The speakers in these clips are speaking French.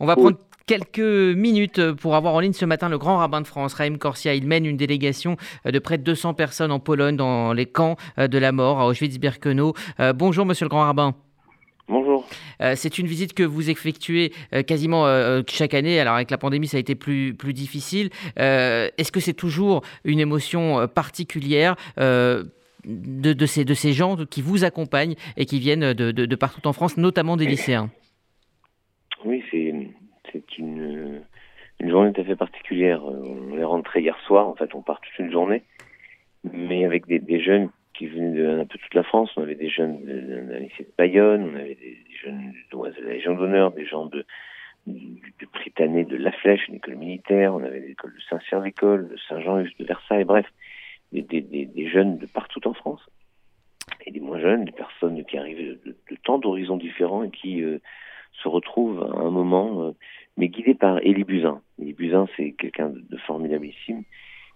On va prendre quelques minutes pour avoir en ligne ce matin le grand rabbin de France, Raïm Corsia. Il mène une délégation de près de 200 personnes en Pologne dans les camps de la mort à Auschwitz-Birkenau. Bonjour, monsieur le grand rabbin. Bonjour. c'est une visite que vous effectuez quasiment chaque année. Alors avec la pandémie, ça a été plus, plus difficile. Est-ce que c'est toujours une émotion particulière de, ces, de ces gens qui vous accompagnent et qui viennent de, de partout en France, notamment des lycéens Oui, c'est une, une tout à fait particulière. On est rentré hier soir, en fait, on part toute une journée, mais avec des, jeunes qui venaient de un peu toute la France. On avait des jeunes de, la lycée de Bayonne, on avait des, jeunes de la Légion d'honneur, des gens de, du, Britannique de La Flèche, une école militaire, on avait l'école de Saint-Cyr l'école, de Saint-Jean, de Versailles, bref, des, jeunes de partout en France et des moins jeunes, des personnes qui arrivent de, de, tant d'horizons différents et qui euh, se retrouvent à un moment, euh, mais guidés par Élie Buzyn. Élie Buzyn, c'est quelqu'un de, de, formidablissime,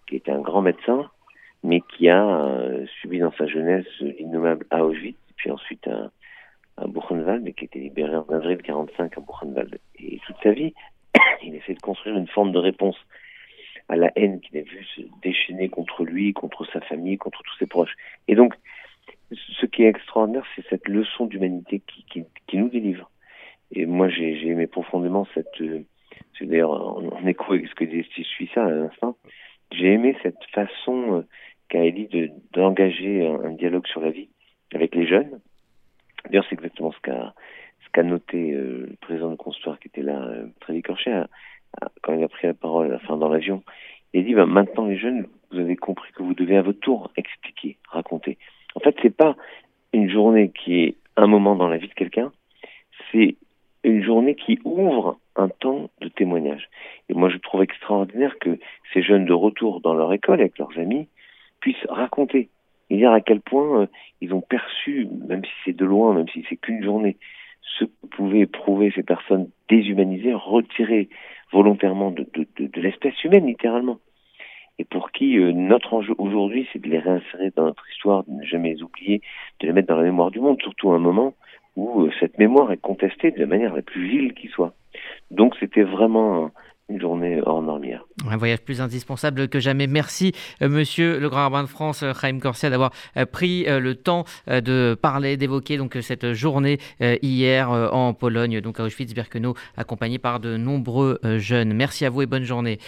qui était un grand médecin, mais qui a euh, subi dans sa jeunesse l'innommable Auschwitz, puis ensuite à, Buchenwald, et qui a été libéré en avril 45 à Buchenwald. Et toute sa vie, il essaie de construire une forme de réponse à la haine qu'il a vu se déchaîner contre lui, contre sa famille, contre tous ses proches. Et donc, ce qui est extraordinaire, c'est cette leçon d'humanité qui, nous délivre. Et moi, j'ai aimé profondément cette... Euh, c'est d'ailleurs en, écho avec ce que disait Steve Suissa à l'instant. J'ai aimé cette façon euh, qu'a Elie d'engager un, un, dialogue sur la vie avec les jeunes. D'ailleurs, c'est exactement ce qu'a qu'a noté euh, le président de Constoire qui était là, euh, Trévi Corchet, quand il a pris la parole à la fin dans l'avion, il a dit bah, maintenant les jeunes, vous avez compris que vous devez à votre tour expliquer, raconter. En fait, c'est pas une journée qui est un moment dans la vie de quelqu'un, c'est une journée qui ouvre un temps de témoignage. Et moi, je trouve extraordinaire que ces jeunes de retour dans leur école avec leurs amis puissent raconter et dire à quel point euh, ils ont perçu, même si c'est de loin, même si c'est qu'une journée, ce que pouvaient éprouver ces personnes déshumanisées, retirées volontairement de, de, de, de l'espèce humaine, littéralement. Et pour qui euh, notre enjeu aujourd'hui, c'est de les réinsérer dans notre histoire, de ne jamais les oublier, de les mettre dans la mémoire du monde, surtout à un moment où euh, cette mémoire est contestée de la manière la plus vile qui soit. Donc c'était vraiment une journée hors normière. Un voyage plus indispensable que jamais. Merci, euh, monsieur le grand rabbin de France, Chaim Corsia, d'avoir euh, pris euh, le temps de parler, d'évoquer donc cette journée hier en Pologne, donc à Auschwitz-Birkenau, accompagné par de nombreux jeunes. Merci à vous et bonne journée.